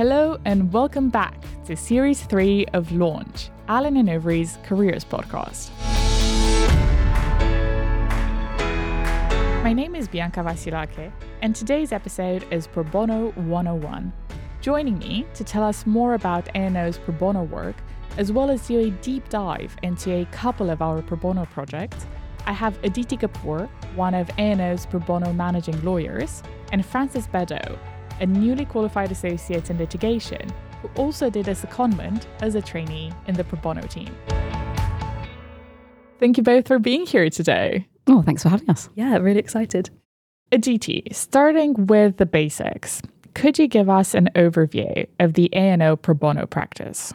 Hello and welcome back to Series 3 of Launch, Allen and Overy's Careers Podcast. My name is Bianca Vasilake, and today's episode is Pro Bono 101. Joining me to tell us more about A&O's pro bono work, as well as do a deep dive into a couple of our pro bono projects, I have Aditi Kapoor, one of A&O's pro bono managing lawyers, and Frances Beddoe, a newly qualified associate in litigation who also did as a secondment as a trainee in the pro bono team. Thank you both for being here today. Oh, thanks for having us. Yeah, really excited. Aditi, starting with the basics, could you give us an overview of the A&O pro bono practice?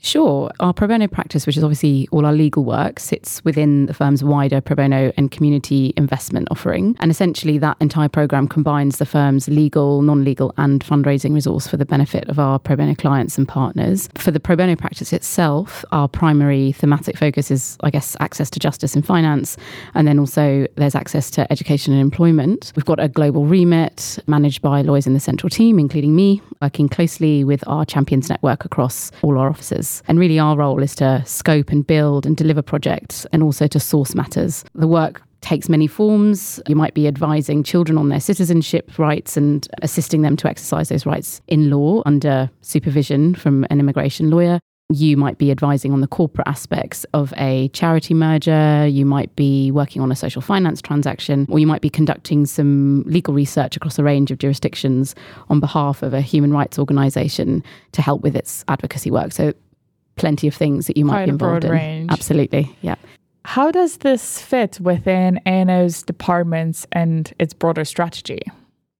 Sure. Our pro bono practice, which is obviously all our legal work, sits within the firm's wider pro bono and community investment offering. And essentially, that entire program combines the firm's legal, non legal, and fundraising resource for the benefit of our pro bono clients and partners. For the pro bono practice itself, our primary thematic focus is, I guess, access to justice and finance. And then also there's access to education and employment. We've got a global remit managed by lawyers in the central team, including me, working closely with our champions network across all our offices. And really, our role is to scope and build and deliver projects and also to source matters. The work takes many forms. You might be advising children on their citizenship rights and assisting them to exercise those rights in law under supervision from an immigration lawyer. You might be advising on the corporate aspects of a charity merger. You might be working on a social finance transaction, or you might be conducting some legal research across a range of jurisdictions on behalf of a human rights organization to help with its advocacy work. So plenty of things that you might Quite be involved in. range. Absolutely, yeah. How does this fit within A&O's departments and its broader strategy?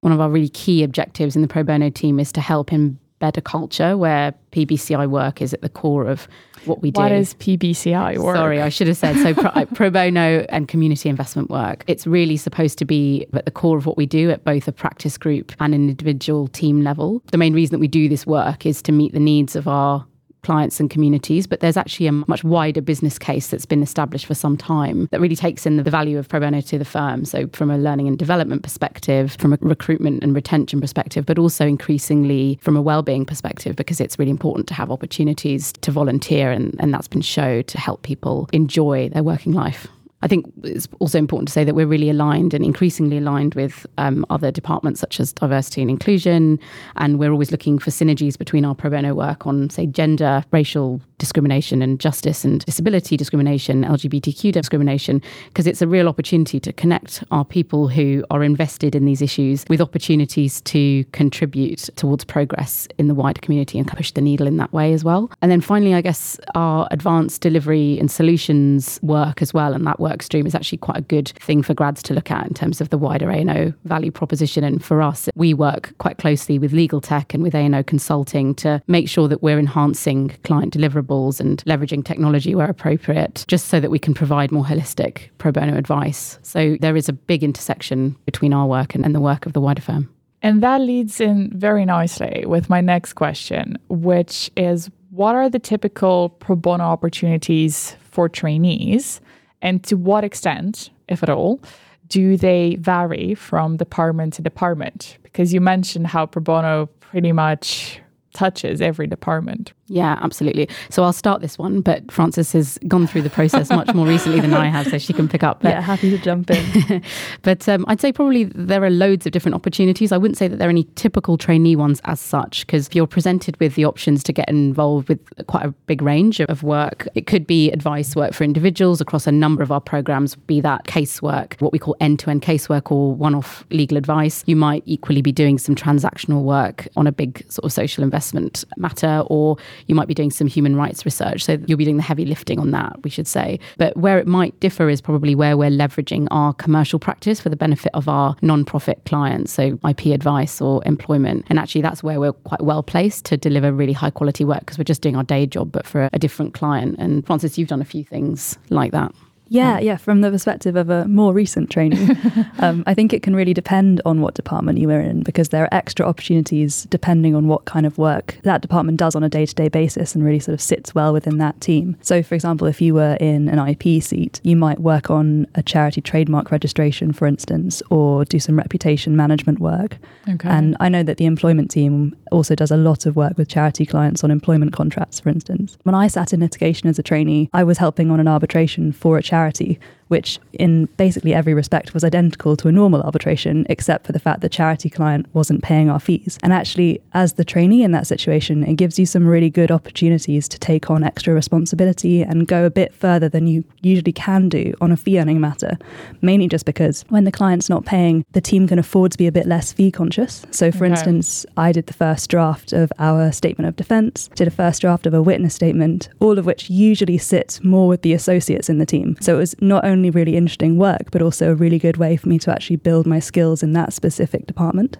One of our really key objectives in the pro bono team is to help embed a culture where PBCI work is at the core of what we do. What is PBCI work? Sorry, I should have said so. Pro, uh, pro bono and community investment work. It's really supposed to be at the core of what we do at both a practice group and an individual team level. The main reason that we do this work is to meet the needs of our clients and communities, but there's actually a much wider business case that's been established for some time that really takes in the value of pro bono to the firm. So, from a learning and development perspective, from a recruitment and retention perspective, but also increasingly from a well-being perspective, because it's really important to have opportunities to volunteer, and, and that's been shown to help people enjoy their working life. I think it's also important to say that we're really aligned and increasingly aligned with um, other departments such as diversity and inclusion. And we're always looking for synergies between our pro bono work on, say, gender, racial discrimination and justice and disability discrimination, LGBTQ discrimination, because it's a real opportunity to connect our people who are invested in these issues with opportunities to contribute towards progress in the wider community and push the needle in that way as well. And then finally, I guess our advanced delivery and solutions work as well. And that work stream is actually quite a good thing for grads to look at in terms of the wider A&O value proposition. And for us, we work quite closely with legal tech and with A&O consulting to make sure that we're enhancing client deliverables and leveraging technology where appropriate, just so that we can provide more holistic pro bono advice. So there is a big intersection between our work and, and the work of the wider firm. And that leads in very nicely with my next question, which is what are the typical pro bono opportunities for trainees? And to what extent, if at all, do they vary from department to department? Because you mentioned how pro bono pretty much touches every department. Yeah, absolutely. So I'll start this one, but Frances has gone through the process much more recently than I have, so she can pick up. But, yeah, happy to jump in. but um, I'd say probably there are loads of different opportunities. I wouldn't say that there are any typical trainee ones as such, because if you're presented with the options to get involved with quite a big range of work, it could be advice work for individuals across a number of our programs, be that casework, what we call end to end casework or one off legal advice. You might equally be doing some transactional work on a big sort of social investment matter, or you might be doing some human rights research. So you'll be doing the heavy lifting on that, we should say. But where it might differ is probably where we're leveraging our commercial practice for the benefit of our non-profit clients, so IP advice or employment. And actually, that's where we're quite well placed to deliver really high quality work because we're just doing our day job, but for a different client. And Frances, you've done a few things like that. Yeah, yeah. From the perspective of a more recent trainee, um, I think it can really depend on what department you are in because there are extra opportunities depending on what kind of work that department does on a day to day basis and really sort of sits well within that team. So, for example, if you were in an IP seat, you might work on a charity trademark registration, for instance, or do some reputation management work. Okay. And I know that the employment team also does a lot of work with charity clients on employment contracts, for instance. When I sat in litigation as a trainee, I was helping on an arbitration for a charity charity which in basically every respect was identical to a normal arbitration, except for the fact the charity client wasn't paying our fees. And actually, as the trainee in that situation, it gives you some really good opportunities to take on extra responsibility and go a bit further than you usually can do on a fee earning matter, mainly just because when the client's not paying, the team can afford to be a bit less fee conscious. So, for okay. instance, I did the first draft of our statement of defense, did a first draft of a witness statement, all of which usually sit more with the associates in the team. So it was not only only really interesting work, but also a really good way for me to actually build my skills in that specific department.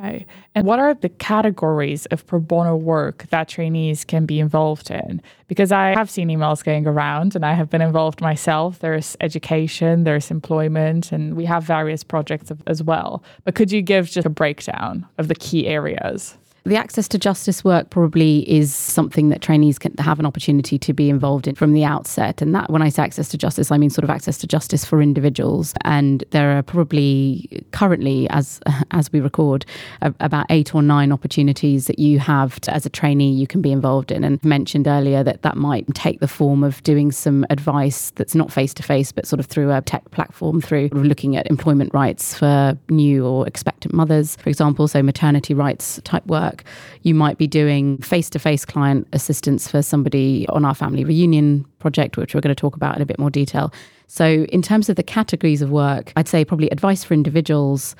Okay. And what are the categories of pro bono work that trainees can be involved in? Because I have seen emails going around and I have been involved myself. There's education, there's employment, and we have various projects as well. But could you give just a breakdown of the key areas? The access to justice work probably is something that trainees can have an opportunity to be involved in from the outset. And that, when I say access to justice, I mean sort of access to justice for individuals. And there are probably currently, as as we record, about eight or nine opportunities that you have to, as a trainee you can be involved in. And mentioned earlier that that might take the form of doing some advice that's not face to face, but sort of through a tech platform, through looking at employment rights for new or expectant mothers, for example, so maternity rights type work work. You might be doing face to face client assistance for somebody on our family reunion project, which we're going to talk about in a bit more detail. So, in terms of the categories of work, I'd say probably advice for individuals,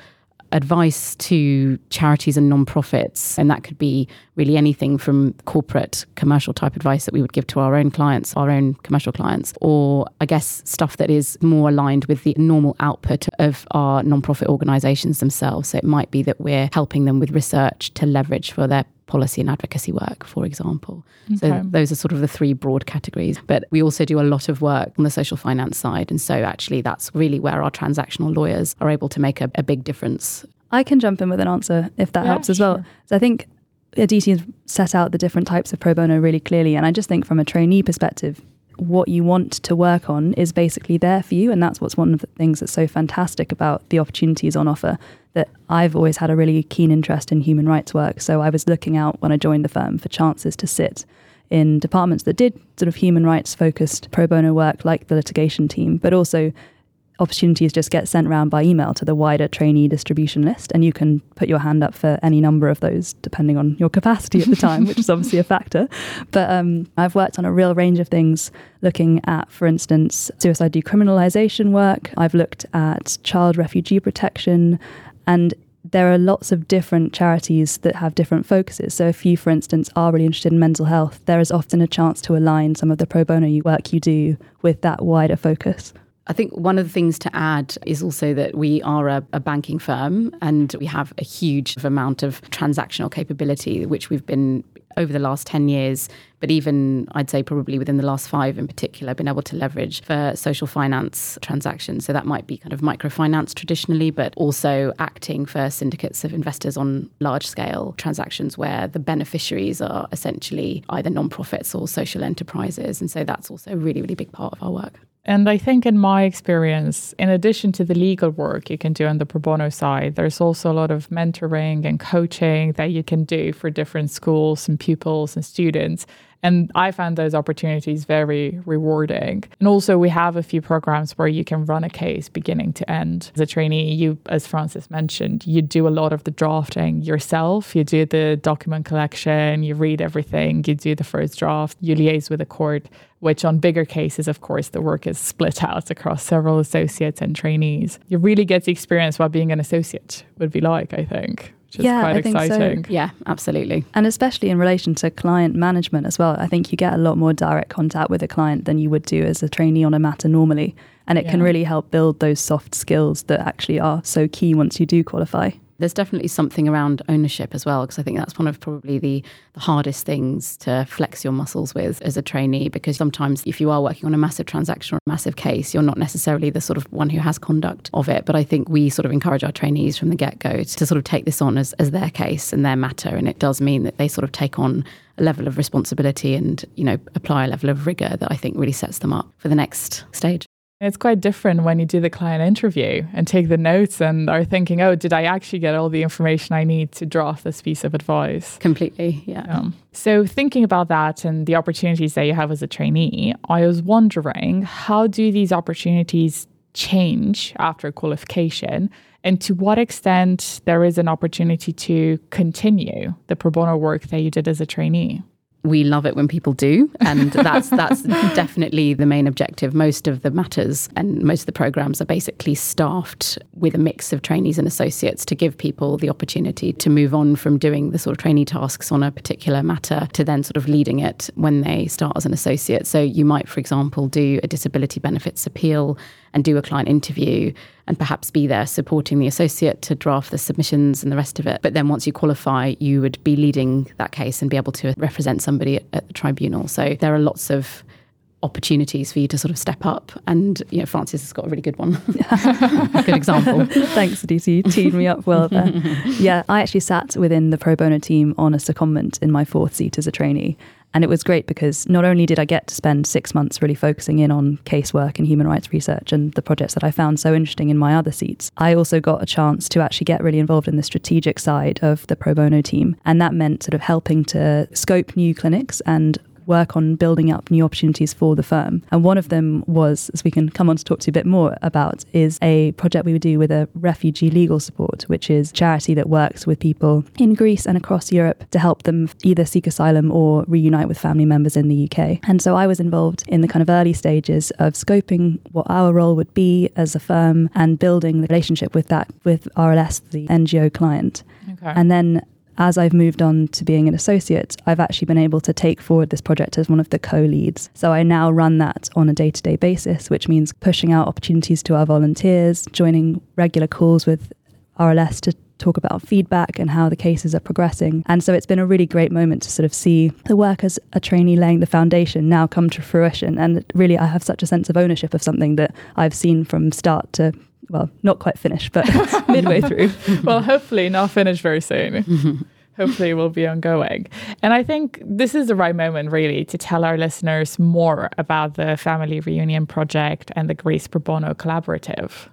advice to charities and non-profits and that could be really anything from corporate commercial type advice that we would give to our own clients our own commercial clients or i guess stuff that is more aligned with the normal output of our non-profit organizations themselves. So it might be that we're helping them with research to leverage for their policy and advocacy work, for example. Okay. So those are sort of the three broad categories. But we also do a lot of work on the social finance side. And so actually, that's really where our transactional lawyers are able to make a, a big difference. I can jump in with an answer if that yeah, helps as well. So I think Aditi has set out the different types of pro bono really clearly. And I just think from a trainee perspective, what you want to work on is basically there for you. And that's what's one of the things that's so fantastic about the opportunities on offer. That I've always had a really keen interest in human rights work. So I was looking out when I joined the firm for chances to sit in departments that did sort of human rights focused pro bono work, like the litigation team, but also opportunities just get sent around by email to the wider trainee distribution list, and you can put your hand up for any number of those depending on your capacity at the time, which is obviously a factor. But um, I've worked on a real range of things, looking at, for instance, suicide decriminalisation work. I've looked at child refugee protection, and there are lots of different charities that have different focuses. So, if you, for instance, are really interested in mental health, there is often a chance to align some of the pro bono work you do with that wider focus. I think one of the things to add is also that we are a, a, banking firm and we have a huge amount of transactional capability, which we've been over the last 10 years, but even I'd say probably within the last five in particular, been able to leverage for social finance transactions. So that might be kind of microfinance traditionally, but also acting for syndicates of investors on large scale transactions where the beneficiaries are essentially either non-profits or social enterprises. And so that's also a really, really big part of our work. And I think, in my experience, in addition to the legal work you can do on the pro bono side, there's also a lot of mentoring and coaching that you can do for different schools and pupils and students. And I found those opportunities very rewarding. And also, we have a few programs where you can run a case beginning to end. As a trainee, you, as Frances mentioned, you do a lot of the drafting yourself. You do the document collection, you read everything, you do the first draft, you liaise with the court, which on bigger cases, of course, the work is split out across several associates and trainees. You really get to experience what being an associate would be like, I think which yeah, quite I exciting. So. Yeah, absolutely. And especially in relation to client management as well. I think you get a lot more direct contact with a client than you would do as a trainee on a matter normally. And it yeah. can really help build those soft skills that actually are so key once you do qualify. There's definitely something around ownership as well, because I think that's one of probably the, the hardest things to flex your muscles with as a trainee. Because sometimes, if you are working on a massive transaction or a massive case, you're not necessarily the sort of one who has conduct of it. But I think we sort of encourage our trainees from the get go to sort of take this on as, as their case and their matter. And it does mean that they sort of take on a level of responsibility and you know apply a level of rigor that I think really sets them up for the next stage. It's quite different when you do the client interview and take the notes and are thinking, oh, did I actually get all the information I need to draft this piece of advice? Completely, yeah. Um, so, thinking about that and the opportunities that you have as a trainee, I was wondering how do these opportunities change after qualification? And to what extent there is an opportunity to continue the pro bono work that you did as a trainee? We love it when people do and that's that's definitely the main objective. Most of the matters and most of the programs are basically staffed with a mix of trainees and associates to give people the opportunity to move on from doing the sort of trainee tasks on a particular matter to then sort of leading it when they start as an associate. So you might for example do a disability benefits appeal and do a client interview and perhaps be there supporting the associate to draft the submissions and the rest of it. But then once you qualify, you would be leading that case and be able to represent somebody at, at the tribunal. So there are lots of opportunities for you to sort of step up. And you know, Frances has got a really good one. good example. Thanks, DC. Teed me up well there. yeah, I actually sat within the pro bono team on a secondment in my fourth seat as a trainee. And it was great because not only did I get to spend six months really focusing in on casework and human rights research and the projects that I found so interesting in my other seats, I also got a chance to actually get really involved in the strategic side of the pro bono team. And that meant sort of helping to scope new clinics and work on building up new opportunities for the firm. And one of them was, as we can come on to talk to you a bit more about, is a project we would do with a refugee legal support, which is a charity that works with people in Greece and across Europe to help them either seek asylum or reunite with family members in the UK. And so I was involved in the kind of early stages of scoping what our role would be as a firm and building the relationship with that with RLS, the NGO client. Okay. And then as I've moved on to being an associate, I've actually been able to take forward this project as one of the co leads. So I now run that on a day to day basis, which means pushing out opportunities to our volunteers, joining regular calls with RLS to talk about feedback and how the cases are progressing. And so it's been a really great moment to sort of see the work as a trainee laying the foundation now come to fruition. And really, I have such a sense of ownership of something that I've seen from start to well, not quite finished, but midway through. well, hopefully not finished very soon. hopefully will be ongoing. And I think this is the right moment really to tell our listeners more about the Family Reunion Project and the Greece Pro Bono Collaborative.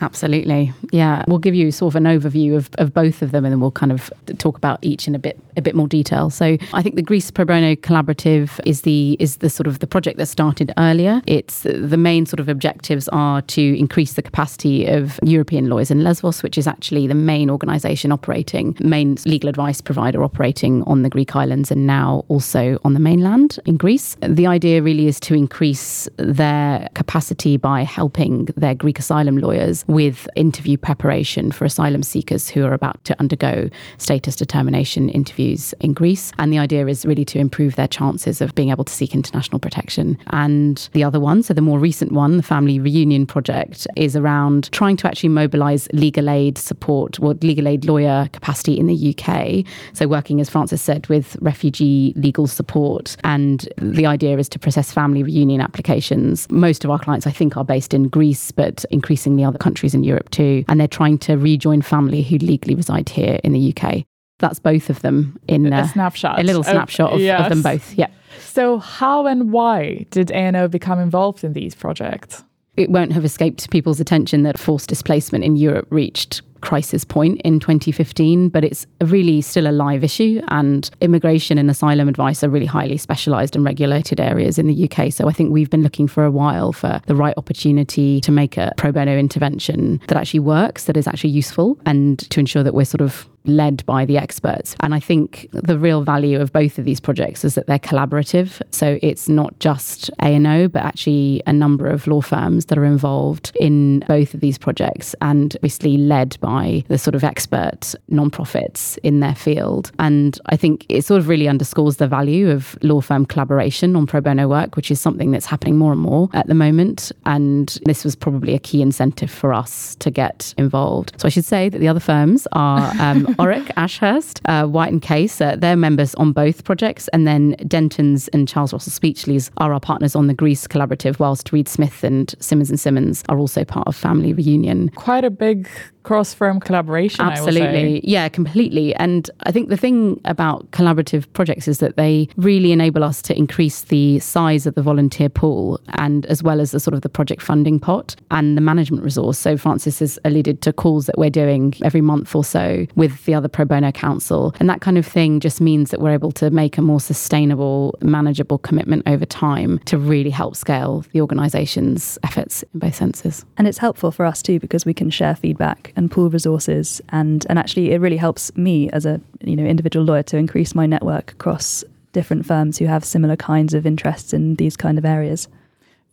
Absolutely. Yeah. We'll give you sort of an overview of, of both of them and then we'll kind of talk about each in a bit a bit more detail. So I think the Greece Pro Bono Collaborative is the is the sort of the project that started earlier. It's the main sort of objectives are to increase the capacity of European lawyers in Lesbos, which is actually the main organisation operating, main legal advice provider operating on the Greek islands and now also on the mainland in Greece. The idea really is to increase their capacity by helping their Greek asylum lawyers with interview preparation for asylum seekers who are about to undergo status determination interviews in Greece. And the idea is really to improve their chances of being able to seek international protection. And the other one, so the more recent one, the Family Reunion Project, is around trying to actually mobilize legal aid support or legal aid lawyer capacity in the UK. So, working, as Frances said, with refugee legal support. And the idea is to process family reunion applications. Most of our clients, I think, are based in Greece, but increasingly other countries countries in Europe too, and they're trying to rejoin family who legally reside here in the UK. That's both of them in a, a snapshot, a little oh, snapshot of, yes. of them both. Yeah. So, how and why did A&O become involved in these projects? It won't have escaped people's attention that forced displacement in Europe reached crisis point in 2015, but it's really still a live issue. And immigration and asylum advice are really highly specialised and regulated areas in the UK. So I think we've been looking for a while for the right opportunity to make a pro bono intervention that actually works, that is actually useful, and to ensure that we're sort of led by the experts. And I think the real value of both of these projects is that they're collaborative. So it's not just A&O, but actually a number of law firms that are involved in both of these projects and obviously led by the sort of expert nonprofits in their field. And I think it sort of really underscores the value of law firm collaboration on pro bono work, which is something that's happening more and more at the moment. And this was probably a key incentive for us to get involved. So I should say that the other firms are um, Orrick, Ashurst, uh, White and Case. Uh, they're members on both projects. And then Dentons and Charles Russell Speechlys are our partners on the Greece collaborative, whilst Reed Smith and Simmons and Simmons are also part of Family Reunion. Quite a big cross firm collaboration. Absolutely. Yeah, completely. And I think the thing about collaborative projects is that they really enable us to increase the size of the volunteer pool and as well as the sort of the project funding pot and the management resource. So Frances has alluded to calls that we're doing every month or so with the other pro bono counsel. And that kind of thing just means that we're able to make a more sustainable, manageable commitment over time to really help scale the organisation's efforts in both senses. And it's helpful for us too because we can share feedback and pool resources and and actually it really helps me as a you know individual lawyer to increase my network across different firms who have similar kinds of interests in these kind of areas.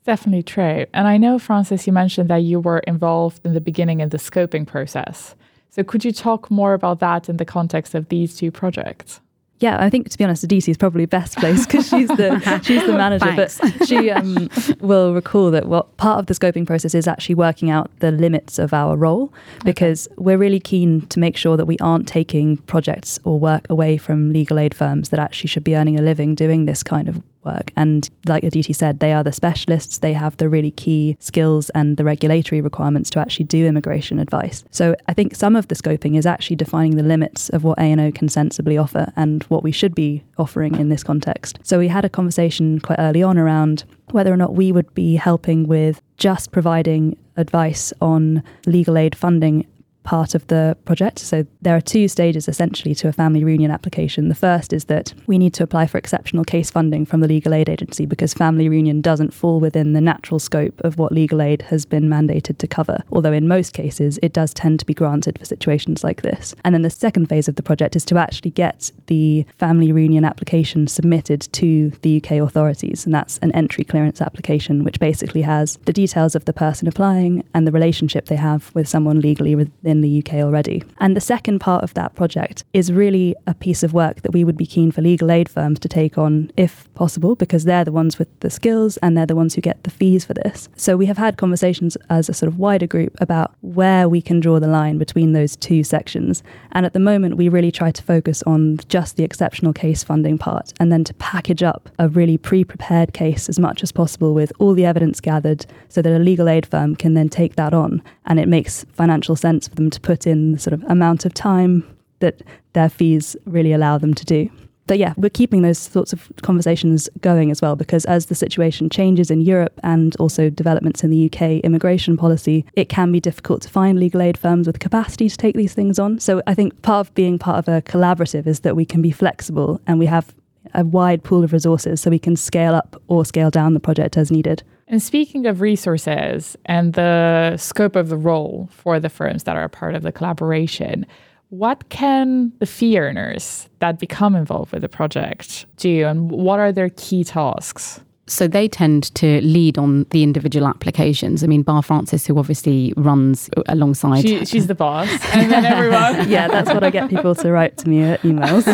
Definitely true. And I know Frances you mentioned that you were involved in the beginning in the scoping process. So could you talk more about that in the context of these two projects? Yeah, I think to be honest, Aditi is probably best placed because she's the she's the manager. but she um, will recall that what part of the scoping process is actually working out the limits of our role because okay. we're really keen to make sure that we aren't taking projects or work away from legal aid firms that actually should be earning a living doing this kind of work. And like Aditi said, they are the specialists. They have the really key skills and the regulatory requirements to actually do immigration advice. So I think some of the scoping is actually defining the limits of what A&O can sensibly offer and what we should be offering in this context. So we had a conversation quite early on around whether or not we would be helping with just providing advice on legal aid funding part of the project. So there are two stages essentially to a family reunion application. The first is that we need to apply for exceptional case funding from the legal aid agency because family reunion doesn't fall within the natural scope of what legal aid has been mandated to cover, although in most cases it does tend to be granted for situations like this. And then the second phase of the project is to actually get the family reunion application submitted to the UK authorities, and that's an entry clearance application which basically has the details of the person applying and the relationship they have with someone legally within in the UK already. And the second part of that project is really a piece of work that we would be keen for legal aid firms to take on if possible, because they're the ones with the skills and they're the ones who get the fees for this. So we have had conversations as a sort of wider group about where we can draw the line between those two sections. And at the moment, we really try to focus on just the exceptional case funding part and then to package up a really pre prepared case as much as possible with all the evidence gathered so that a legal aid firm can then take that on and it makes financial sense for them them to put in the sort of amount of time that their fees really allow them to do. But yeah, we're keeping those sorts of conversations going as well because as the situation changes in Europe and also developments in the UK immigration policy, it can be difficult to find legal aid firms with capacity to take these things on. So I think part of being part of a collaborative is that we can be flexible and we have a wide pool of resources so we can scale up or scale down the project as needed. And speaking of resources and the scope of the role for the firms that are part of the collaboration, what can the fee earners that become involved with the project do and what are their key tasks? So they tend to lead on the individual applications. I mean, Bar Frances, who obviously runs alongside. She, she's the boss, and then everyone. yeah, that's what I get people to write to me at emails.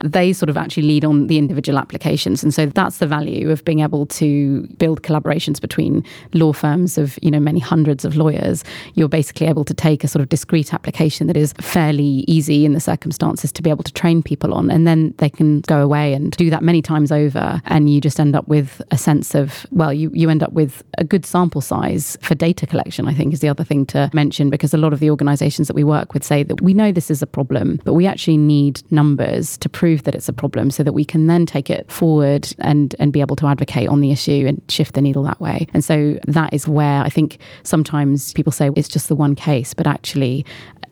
they sort of actually lead on the individual applications, and so that's the value of being able to build collaborations between law firms of you know many hundreds of lawyers. You're basically able to take a sort of discrete application that is fairly easy in the circumstances to be able to train people on, and then they can go away and do that many times over, and you just just end up with a sense of, well, you, you end up with a good sample size for data collection, I think is the other thing to mention, because a lot of the organizations that we work with say that we know this is a problem, but we actually need numbers to prove that it's a problem so that we can then take it forward and, and be able to advocate on the issue and shift the needle that way. And so that is where I think sometimes people say it's just the one case, but actually,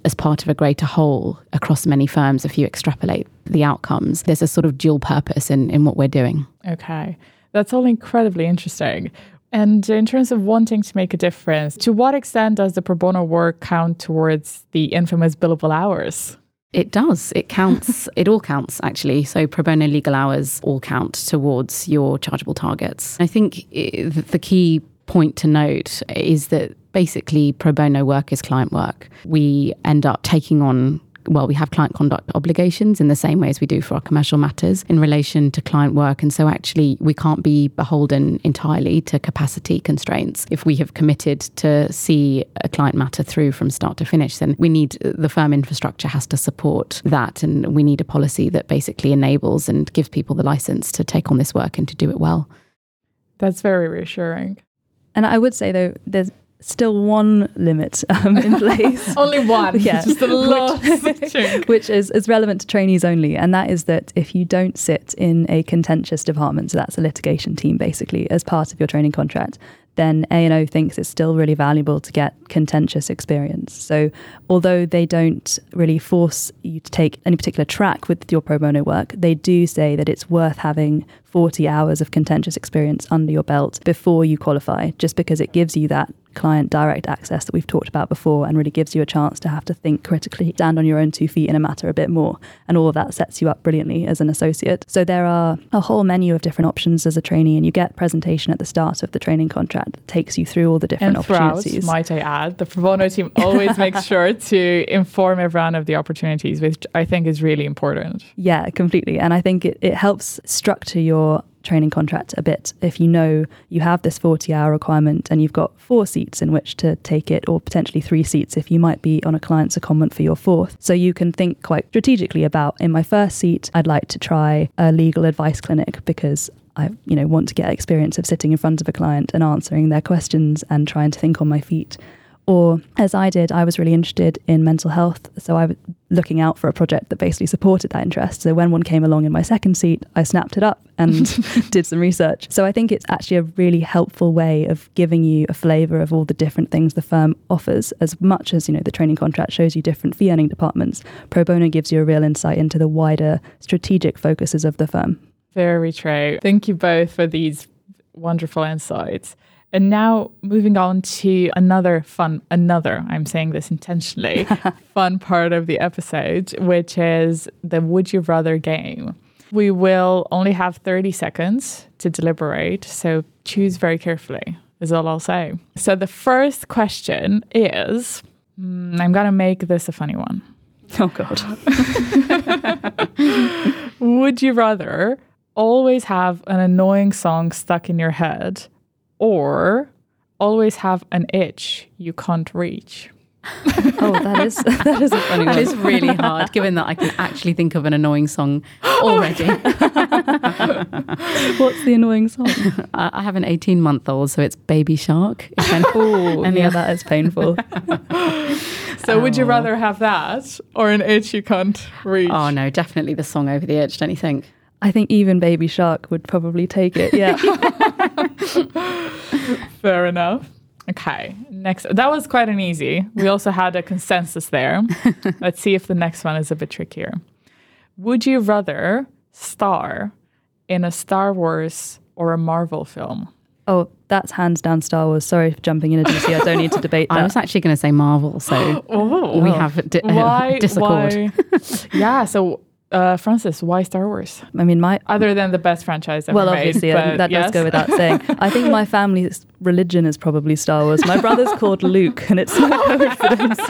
as part of a greater whole across many firms, if you extrapolate the outcomes, there's a sort of dual purpose in, in what we're doing. Okay. That's all incredibly interesting. And in terms of wanting to make a difference, to what extent does the pro bono work count towards the infamous billable hours? It does. It counts. it all counts, actually. So, pro bono legal hours all count towards your chargeable targets. I think eh, the key point to note is that basically pro bono work is client work. We end up taking on well, we have client conduct obligations in the same way as we do for our commercial matters in relation to client work. And so, actually, we can't be beholden entirely to capacity constraints. If we have committed to see a client matter through from start to finish, then we need the firm infrastructure has to support that. And we need a policy that basically enables and gives people the license to take on this work and to do it well. That's very reassuring. And I would say, though, there's still one limit um, in place. only one. Yeah. Just the last which, which is, is relevant to trainees only. And that is that if you don't sit in a contentious department, so that's a litigation team basically, as part of your training contract, then A&O thinks it's still really valuable to get contentious experience. So although they don't really force you to take any particular track with your pro bono work, they do say that it's worth having 40 hours of contentious experience under your belt before you qualify, just because it gives you that client direct access that we've talked about before and really gives you a chance to have to think critically, stand on your own two feet in a matter a bit more. And all of that sets you up brilliantly as an associate. So there are a whole menu of different options as a trainee, and you get presentation at the start of the training contract that takes you through all the different and throughout, opportunities. Might I add, the pro bono team always makes sure to inform everyone of the opportunities, which I think is really important. Yeah, completely. And I think it, it helps structure your training contract a bit if you know you have this 40 hour requirement and you've got four seats in which to take it, or potentially three seats if you might be on a client's secondment for your fourth. So you can think quite strategically about in my first seat, I'd like to try a legal advice clinic because I you know want to get experience of sitting in front of a client and answering their questions and trying to think on my feet. Or, as I did, I was really interested in mental health. So I was looking out for a project that basically supported that interest. So when one came along in my second seat, I snapped it up and did some research. So I think it's actually a really helpful way of giving you a flavour of all the different things the firm offers. As much as, you know, the training contract shows you different fee earning departments, Pro Bono gives you a real insight into the wider strategic focuses of the firm. Very true. Thank you both for these wonderful insights. And now moving on to another fun, another, I'm saying this intentionally, fun part of the episode, which is the Would You Rather game. We will only have 30 seconds to deliberate, so choose very carefully, is all I'll say. So the first question is mm, I'm going to make this a funny one. Oh, God. Would you rather always have an annoying song stuck in your head or always have an itch you can't reach. oh, that is that is a funny one. That is really hard, given that I can actually think of an annoying song already. What's the annoying song? I have an 18 month old, so it's Baby Shark. oh, yeah, that is painful. so, oh. would you oh. rather have that or an itch you can't reach? Oh no, definitely the song over the itch. Don't you think? I think even Baby Shark would probably take it. Yeah. Fair enough. Okay, next. That was quite an easy. We also had a consensus there. Let's see if the next one is a bit trickier. Would you rather star in a Star Wars or a Marvel film? Oh, that's hands down Star Wars. Sorry for jumping in Aditi. I don't need to debate that. I was actually going to say Marvel, so oh, we have di- why, disaccord. Why? yeah, so uh, Frances, why Star Wars? I mean, my other than the best franchise ever well, made, obviously that yes. does go without saying. I think my family's religion is probably Star Wars. My brother's called Luke, and it's no coincidence.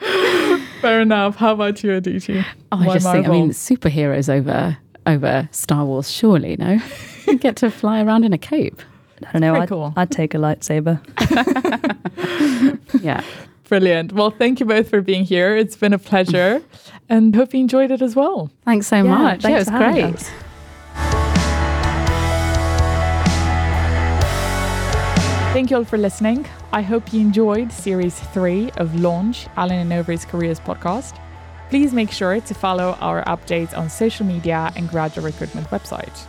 Fair enough. How about you, Aditi? Oh, I just Marvel? think. I mean, superheroes over over Star Wars. Surely, no. you get to fly around in a cape. I don't know. I'd, cool. I'd take a lightsaber. yeah. Brilliant. Well, thank you both for being here. It's been a pleasure and hope you enjoyed it as well. Thanks so yeah, much. Thanks yeah, it was great. Thank you all for listening. I hope you enjoyed series three of Launch, Allen and Overy's Careers podcast. Please make sure to follow our updates on social media and graduate recruitment website.